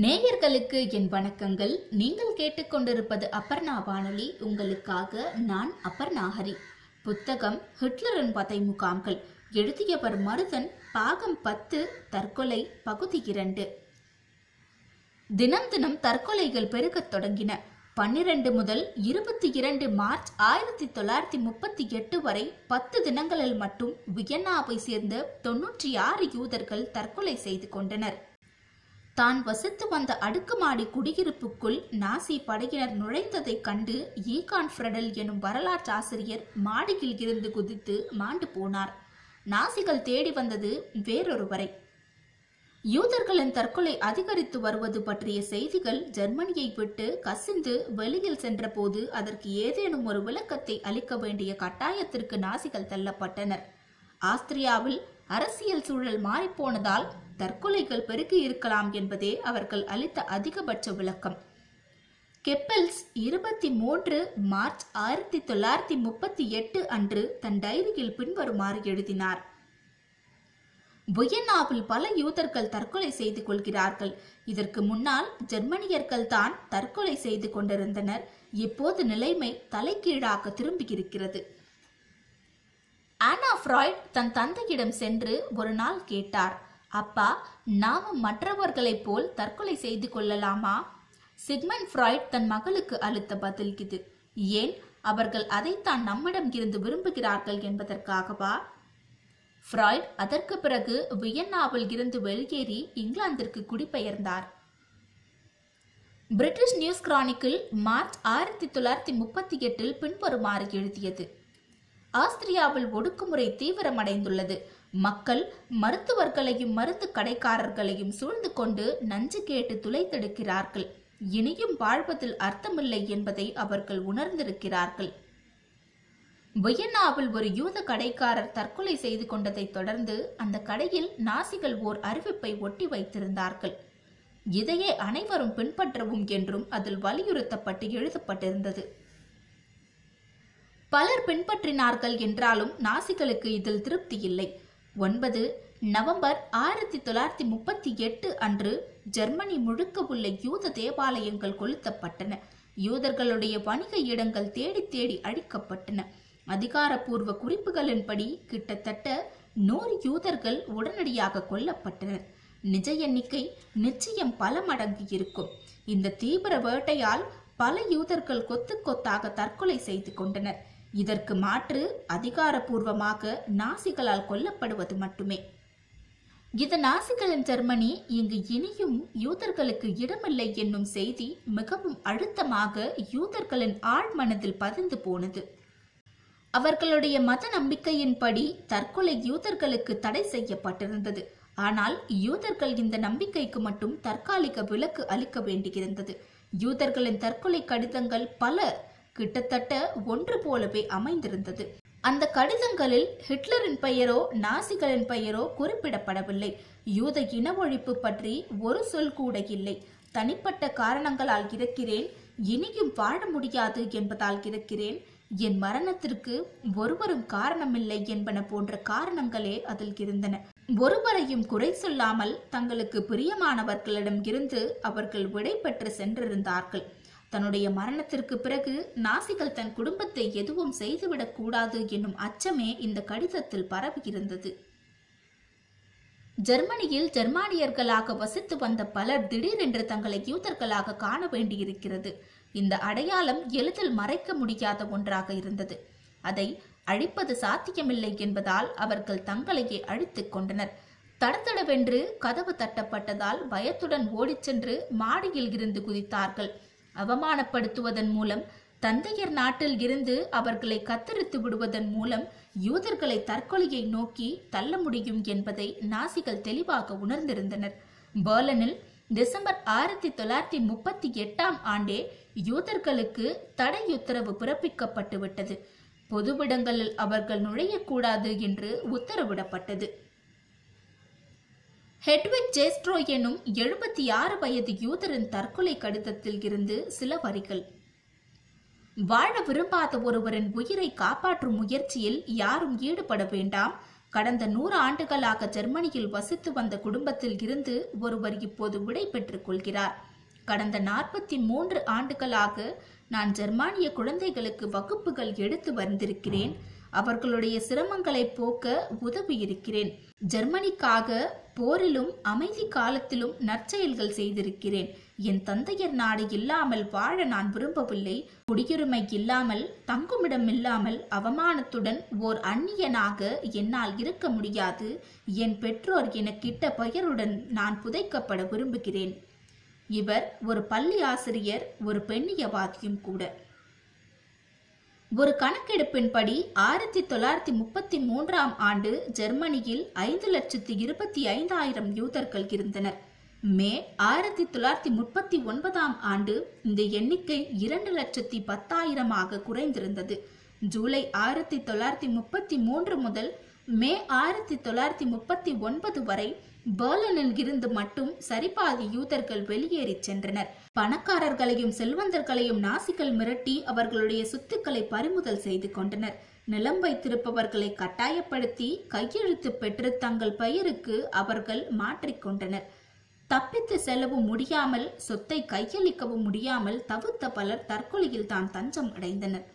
நேயர்களுக்கு என் வணக்கங்கள். நீங்கள் கேட்டுக்கொண்டிருப்பது அபர்ணா வானொலி. உங்களுக்காக நான் அபர்ணா ஹரி. புத்தகம் ஹிட்லரின் பதை முகாம்கள் எழுதியவர் மருதன். பாகம் பத்து தற்கொலை பகுதி இரண்டு. தினம் தினம் தற்கொலைகள் பெருகத் தொடங்கின. பன்னிரண்டு முதல் இருபத்தி இரண்டு மார்ச் ஆயிரத்தி தொள்ளாயிரத்தி முப்பத்தி எட்டு வரை பத்து தினங்களில் மட்டும் வியன்னாவை சேர்ந்த தொன்னூற்றி ஆறு யூதர்கள் தற்கொலை செய்து கொண்டனர். தான் வசித்து வந்த அடுக்குமாடி குடியிருப்புக்குள் நாசி படையினர் நுழைந்ததைக் கண்டு ஈகான் ஃப்ரெடல் எனும் வரலாற்றாசிரியர் மாடியில் இருந்து குதித்து மாண்டு போனார். நாசிகள் தேடி வந்தது வேறொருவரை. யூதர்களின் தற்கொலை அதிகரித்து வருவது பற்றிய செய்திகள் ஜெர்மனியை விட்டு கசிந்து வெளியில் சென்றபோது அதற்கு ஏதேனும் ஒரு விளக்கத்தை அளிக்க வேண்டிய கட்டாயத்திற்கு நாசிகள் தள்ளப்பட்டனர். ஆஸ்திரியாவில் அரசியல் சூழல் மாறிப்போனதால் தற்கொலைகள் பெருகி இருக்கலாம் என்பதே அவர்கள் அளித்த அதிகபட்ச விளக்கம். கெப்பல்ஸ் இருபத்தி மூன்று மார்ச் ஆயிரத்தி தொள்ளாயிரத்தி முப்பத்தி எட்டு அன்று தன் டைரியில் பின்வருமாறு எழுதினார். வியன்னாவில் பல யூதர்கள் தற்கொலை செய்து கொள்கிறார்கள். இதற்கு முன்னால் ஜெர்மனியர்கள் தான் தற்கொலை செய்து கொண்டிருந்தனர். இப்போது நிலைமை தலைகீழாக திரும்பியிருக்கிறது. ஆனா ஃப்ராய்ட் தன் தந்தையிடம் சென்று ஒரு நாள் கேட்டார். அப்பா நாமும் மற்றவர்களைப் போல் தற்கொலை செய்து கொள்ளலாமா? சிக்மன் ஃப்ராய்ட் தன் மகளுக்கு அளித்த பதில் இது. ஏன் அவர்கள் அதைத்தான் நம்மிடம் இருந்து விரும்புகிறார்கள் என்பதற்காகவா? ஃப்ராய்ட் அதற்கு பிறகு வியன்னாவில் இருந்து வெளியேறி இங்கிலாந்திற்கு குடிபெயர்ந்தார். பிரிட்டிஷ் நியூஸ் கிரானிக்கில் மார்ச் ஆயிரத்தி தொள்ளாயிரத்தி முப்பத்தி எட்டில் பின்வருமாறு எழுதியது. ஆஸ்திரியாவில் ஒடுக்குமுறை தீவிரமடைந்துள்ளது. மக்கள் மருத்துவர்களையும் மருந்து கடைக்காரர்களையும் சூழ்ந்து கொண்டு நஞ்சு கேட்டு துளைத்தெடுக்கிறார்கள். இனியும் வாழ்வதில் அர்த்தமில்லை என்பதை அவர்கள் உணர்ந்திருக்கிறார்கள். வியன்னாவில் ஒரு யூத கடைக்காரர் தற்கொலை செய்து கொண்டதைத் தொடர்ந்து அந்த கடையில் நாசிகள் ஓர் அறிவிப்பை ஒட்டி வைத்திருந்தார்கள். இதையே அனைவரும் பின்பற்றவும் என்றும் அதில் வலியுறுத்தப்பட்டு எழுதப்பட்டிருந்தது. பலர் பின்பற்றினார்கள் என்றாலும் நாசிகளுக்கு இதில் திருப்தி இல்லை. ஒன்பது நவம்பர் ஆயிரத்தி தொள்ளாயிரத்தி முப்பத்தி எட்டு அன்று ஜெர்மனி முழுக்க உள்ள யூத தேவாலயங்கள் கொளுத்தப்பட்டன. யூதர்களுடைய வணிக இடங்கள் தேடி தேடி அழிக்கப்பட்டன. அதிகாரப்பூர்வ குறிப்புகளின்படி கிட்டத்தட்ட நூறு யூதர்கள் உடனடியாக கொல்லப்பட்டனர். நிஜ எண்ணிக்கை நிச்சயம் பல மடங்கு இருக்கும். இந்த தீவிர வேட்டையால் பல யூதர்கள் கொத்து கொத்தாக தற்கொலை செய்து கொண்டனர். இதற்கு மாற்று அதிகாரப்பூர்வமாக நாசிகளால் கொல்லப்படுவது மட்டுமே. இது நாசிகளின் ஜெர்மனி இங்கு இனியும் யூதர்களுக்கு இடமில்லை என்னும் செய்தி மிகவும் அழுத்தமாக யூதர்களின் ஆழ்மனதில் பதிந்து போனது. அவர்களுடைய மத நம்பிக்கையின்படி தற்கொலை யூதர்களுக்கு தடை செய்யப்பட்டிருந்தது. ஆனால் யூதர்கள் இந்த நம்பிக்கைக்கு மட்டும் தற்காலிக விலக்கு அளிக்க வேண்டியிருந்தது. யூதர்களின் தற்கொலை கடிதங்கள் பல கிட்டத்தட்ட ஒன்று போலவே அமைந்திருந்தது. அந்த கடிதங்களில் ஹிட்லரின் பெயரோ நாசிகளின் பெயரோ குறிப்பிடப்படவில்லை. யூத இன ஒழிப்பு பற்றி ஒரு சொல் கூட இல்லை. தனிப்பட்ட காரணங்களால் இருக்கிறேன். இனியும் வாழ முடியாது என்பதால் இருக்கிறேன். என் மரணத்திற்கு ஒருவரும் காரணமில்லை என்பன போன்ற காரணங்களே அதில் இருந்தன. ஒருவரையும் குறை சொல்லாமல் தங்களுக்கு பிரியமானவர்களிடம் இருந்து அவர்கள் விடை பெற்று சென்றிருந்தார்கள். தன்னுடைய மரணத்திற்கு பிறகு நாசிகள் தன் குடும்பத்தை எதுவும் செய்துவிடக் கூடாது என்னும் அச்சமே இந்த கடிதத்தில் பரவியிருந்தது. ஜெர்மனியில் ஜெர்மானியர்களாக வசித்து வந்த பலர் திடீரென்று தங்களை யூதர்களாக காண வேண்டியிருக்கிறது. இந்த அடையாளம் எளிதில் மறைக்க முடியாத ஒன்றாக இருந்தது. அதை அழிப்பது சாத்தியமில்லை என்பதால் அவர்கள் தங்களையே அழித்துக் கொண்டனர். தடத்தடவென்று கதவு தட்டப்பட்டதால் பயத்துடன் ஓடிச் சென்று மாடியில் இருந்து குதித்தார்கள். அவமானப்படுத்துவதன் மூலம் தந்தையர் நாட்டில் இருந்து அவர்களை கத்தரித்து விடுவதன் மூலம் யூதர்களை தற்கொலையை நோக்கி தள்ள முடியும் என்பதை நாசிகள் தெளிவாக உணர்ந்திருந்தனர். பேர்லனில் டிசம்பர் ஆயிரத்தி தொள்ளாயிரத்தி முப்பத்தி எட்டாம் ஆண்டே யூதர்களுக்கு தடை உத்தரவு பிறப்பிக்கப்பட்டுவிட்டது பொதுவிடங்களில் அவர்கள் நுழையக்கூடாது என்று உத்தரவிடப்பட்டது. ஹெட்விக் ஜேஸ்ட்ரோ எனும் எழுபத்தி ஆறு வயது யூதரின் தற்கொலை கடிதத்தில் இருந்து சில வரிகள். வாழ விரும்பாத ஒருவரின் உயிரை காப்பாற்றும் முயற்சியில் யாரும் ஈடுபட வேண்டாம். கடந்த நூறு ஆண்டுகளாக ஜெர்மனியில் வசித்து வந்த குடும்பத்தில் இருந்து ஒருவர் இப்போது விடை பெற்றுக் கொள்கிறார். கடந்த நாற்பத்தி மூன்று ஆண்டுகளாக நான் ஜெர்மானிய குழந்தைகளுக்கு வகுப்புகள் எடுத்து வந்திருக்கிறேன். அவர்களுடைய சிரமங்களை போக்க உதவியிருக்கிறேன். ஜெர்மனிக்காக போரிலும் அமைதி காலத்திலும் நற்செயல்கள் செய்திருக்கிறேன். என் தந்தையர் நாடு இல்லாமல் வாழ நான் விரும்பவில்லை. குடியுரிமை இல்லாமல் தங்குமிடம் இல்லாமல் அவமானத்துடன் ஓர் அந்நியனாக என்னால் இருக்க முடியாது. என் பெற்றோர் எனக்கிட்ட பெயருடன் நான் புதைக்கப்பட விரும்புகிறேன். இவர் ஒரு பள்ளி ஆசிரியர் ஒரு பெண்ணியவாதியும் கூட. ஒரு கணக்கெடுப்பின்படி ஆயிரத்தி தொள்ளாயிரத்தி முப்பத்தி மூன்றாம் ஆண்டு ஜெர்மனியில் ஐந்து லட்சத்தி இருபத்தி ஐந்தாயிரம் யூதர்கள் இருந்தனர். மே ஆயிரத்தி தொள்ளாயிரத்தி முப்பத்தி ஒன்பதாம் ஆண்டு இந்த எண்ணிக்கை இரண்டு லட்சத்தி பத்தாயிரமாக குறைந்திருந்தது. ஜூலை ஆயிரத்தி தொள்ளாயிரத்தி முப்பத்தி மூன்று முதல் மே ஆயிரத்தி தொள்ளாயிரத்தி முப்பத்தி ஒன்பது வரை பேர்லனில் இருந்து மட்டும் சரிபாதி யூதர்கள் வெளியேறிச் சென்றனர். பணக்காரர்களையும் செல்வந்தர்களையும் நாசிகள் மிரட்டி அவர்களுடைய சொத்துக்களை பறிமுதல் செய்து கொண்டனர். நிலம் வைத்திருப்பவர்களை கட்டாயப்படுத்தி கையெழுத்து பெற்று தங்கள் பெயருக்கு அவர்கள் மாற்றிக்கொண்டனர் தப்பித்து செல்லவும் முடியாமல் சொத்தை கையளிக்கவும் முடியாமல் தவித்த பலர் தற்கொலையில் தான் தஞ்சம் அடைந்தனர்.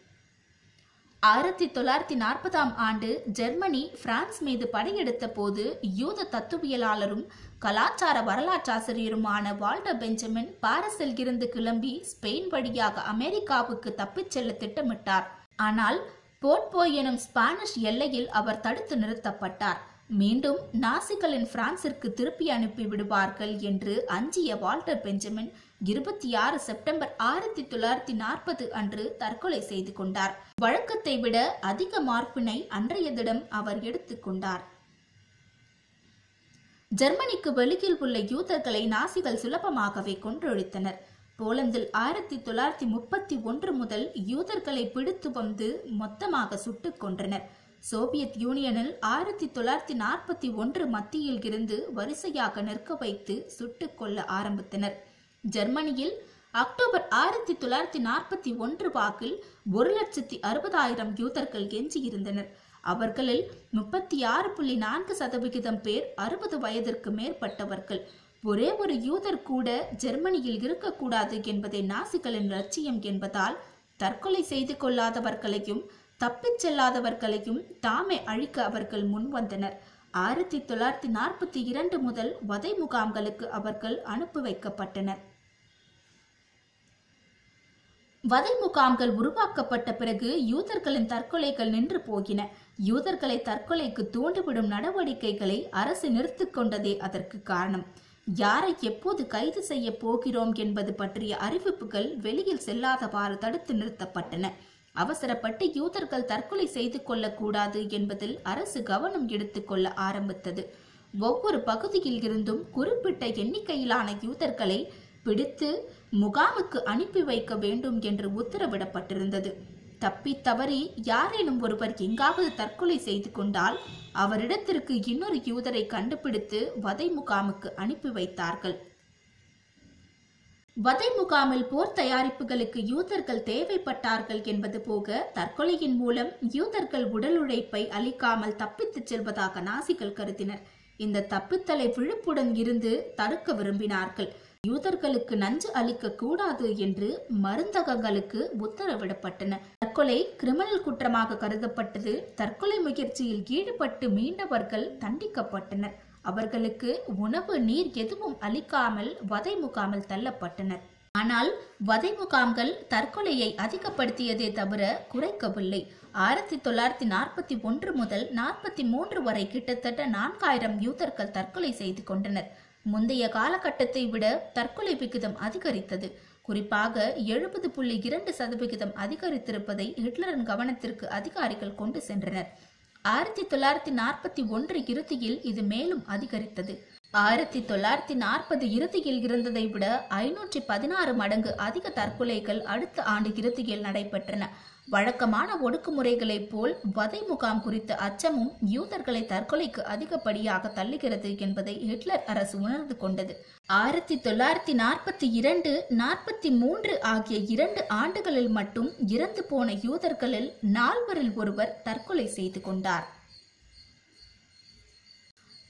ஆயிரத்தி தொள்ளாயிரத்தி நாற்பதாம் ஆண்டு ஜெர்மனி பிரான்ஸ் மீது படையெடுத்த போது யூத தத்துவியலாளரும் கலாச்சார வரலாற்றாசிரியருமான வால்டர் பெஞ்சமின் பாரிஸில் இருந்து கிளம்பி ஸ்பெயின் வழியாக அமெரிக்காவுக்கு தப்பிச் செல்ல திட்டமிட்டார். ஆனால் போர்ட்போ எனும் ஸ்பானிஷ் எல்லையில் அவர் தடுத்து நிறுத்தப்பட்டார். மீண்டும் நாசிகளின் பிரான்சிற்கு திருப்பி அனுப்பி விடுவார்கள் என்று அஞ்சிய வால்டர் பெஞ்சமின் இருபத்தி ஆறு செப்டம்பர் ஆயிரத்தி தொள்ளாயிரத்தி நாற்பது அன்று தற்கொலை செய்து கொண்டார். வழக்கத்தை விட அதிக மார்பினை அன்றைய தினம் அவர் எடுத்துக்கொண்டார் ஜெர்மனிக்கு வெளியில் உள்ள யூதர்களை நாசிகள் சுலபமாகவே கொன்றொழித்தனர். போலந்தில் ஆயிரத்தி தொள்ளாயிரத்தி முப்பத்தி ஒன்று முதல் யூதர்களை பிடித்து வந்து மொத்தமாக சுட்டுக் கொன்றனர். சோவியத் யூனியனில் ஆயிரத்தி தொள்ளாயிரத்தி நாற்பத்தி ஒன்று மத்தியில் இருந்து வரிசையாக நிற்க வைத்து சுட்டுக் கொள்ள ஆரம்பித்தனர். ஜெர்மனியில் அக்டோபர் ஆயிரத்தி தொள்ளாயிரத்தி நாற்பத்தி ஒன்று வாக்கில் ஒரு லட்சத்தி அறுபதாயிரம் யூதர்கள் எஞ்சியிருந்தனர் அவர்களில் முப்பத்தி ஆறு புள்ளி நான்கு சதவிகிதம் பேர் அறுபது வயதிற்கு மேற்பட்டவர்கள். ஒரே ஒரு யூதர் கூட ஜெர்மனியில் இருக்கக்கூடாது என்பதே நாசிகளின் லட்சியம் என்பதால் தற்கொலை செய்து கொள்ளாதவர்களையும் தப்பிச் செல்லாதவர்களையும் தாமே அழிக்க அவர்கள் முன்வந்தனர். ஆயிரத்தி தொள்ளாயிரத்தி நாற்பத்தி இரண்டு முதல் வதை முகாம்களுக்கு அவர்கள் அனுப்பி வைக்கப்பட்டனர். வதை முகாம்கள் உருவாக்கப்பட்ட பிறகு யூதர்களின் தற்கொலைகள் நின்று போகின. யூதர்களை தற்கொலைக்கு தூண்டிவிடும் நடவடிக்கைகளை அரசு நிறுத்திக் கொண்டதே அதற்கு காரணம். யாரை எப்போது கைது செய்ய போகிறோம் என்பது பற்றிய அறிவிப்புகள் வெளியில் செல்லாதவாறு தடுத்து நிறுத்தப்பட்டன. அவசரப்பட்டு யூதர்கள் தற்கொலை செய்து கொள்ளக்கூடாது என்பதில் அரசு கவனம் எடுத்துக்கொள்ள ஆரம்பித்தது. ஒவ்வொரு பகுதியில் இருந்தும் குறிப்பிட்ட எண்ணிக்கையிலான யூதர்களை பிடித்து முகாமுக்கு அனுப்பி வைக்க வேண்டும் என்று உத்தரவிடப்பட்டிருந்தது. தப்பி தவறி யாரேனும் ஒருவர் எங்காவது தற்கொலை செய்து கொண்டால் அவரிடத்திற்கு இன்னொரு யூதரை கண்டுபிடித்து வதை முகாமுக்கு அனுப்பி வைத்தார்கள். வதை முகாமில் போர் தயாரிப்புகளுக்கு யூதர்கள் தேவைப்பட்டார்கள் என்பது போக தற்கொலையின் மூலம் யூதர்கள் உடல் உழைப்பை அளிக்காமல் தப்பித்துச் செல்வதாக நாசிகள் கருதினர். இந்த தப்பித்தலை விழுப்புடன் இருந்து தடுக்க விரும்பினார்கள். யூதர்களுக்கு நஞ்சு அளிக்க கூடாது என்று மருந்தகங்களுக்கு உத்தரவிடப்பட்டன. தற்கொலை கிரிமினல் குற்றமாக கருதப்பட்டது. தற்கொலை முயற்சியில் ஈடுபட்டு மீண்டவர்கள் தண்டிக்கப்பட்டனர். அவர்களுக்கு உணவு நீர் எதுவும் அளிக்காமல் வதை முகாமில் தள்ளப்பட்டனர். ஆனால் வதை முகாம்கள் தற்கொலையை அதிகப்படுத்தியதே தவிர குறைக்கவில்லை. ஆயிரத்தி தொள்ளாயிரத்தி நாற்பத்தி ஒன்று முதல் நாற்பத்தி மூன்று வரை கிட்டத்தட்ட நான்காயிரம் யூதர்கள் தற்கொலை செய்து கொண்டனர். முந்தைய காலகட்டத்தை விட தற்கொலை விகிதம் அதிகரித்தது. குறிப்பாக எழுபது புள்ளி இரண்டு சதவிகிதம் அதிகரித்திருப்பதை ஹிட்லரின் கவனத்திற்கு அதிகாரிகள் கொண்டு சென்றனர். ஆயிரத்தி தொள்ளாயிரத்தி நாற்பத்தி ஒன்று இறுதியில் இது மேலும் அதிகரித்தது. ஆயிரத்தி தொள்ளாயிரத்தி நாற்பது இறுதியில் இருந்ததை விட ஐநூற்றி பதினாறு மடங்கு அதிக தற்கொலைகள் அடுத்த ஆண்டு இறுதியில் நடைபெற்றன. வழக்கமான ஒடுக்குமுறைகளைப் போல் வதை முகாம் குறித்த அச்சமும் யூதர்களை தற்கொலைக்கு அதிகப்படியாக தள்ளுகிறது என்பதை ஹிட்லர் அரசு உணர்ந்து கொண்டது. ஆயிரத்தி தொள்ளாயிரத்தி நாற்பத்தி இரண்டு நாற்பத்தி மூன்று ஆகிய இரண்டு ஆண்டுகளில் மட்டும் இறந்து போன யூதர்களில் நால்வரில் ஒருவர் தற்கொலை செய்து கொண்டார்.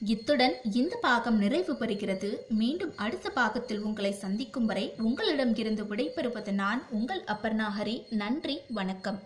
இத்துடன் இந்த பாகம் நிறைவு பெறுகிறது மீண்டும் அடுத்த பாகத்தில் உங்களை சந்திக்கும் வரை உங்களிடம் இருந்து விடைபெறுவது நான் உங்கள் அப்பர்ணாகரி நன்றி வணக்கம்.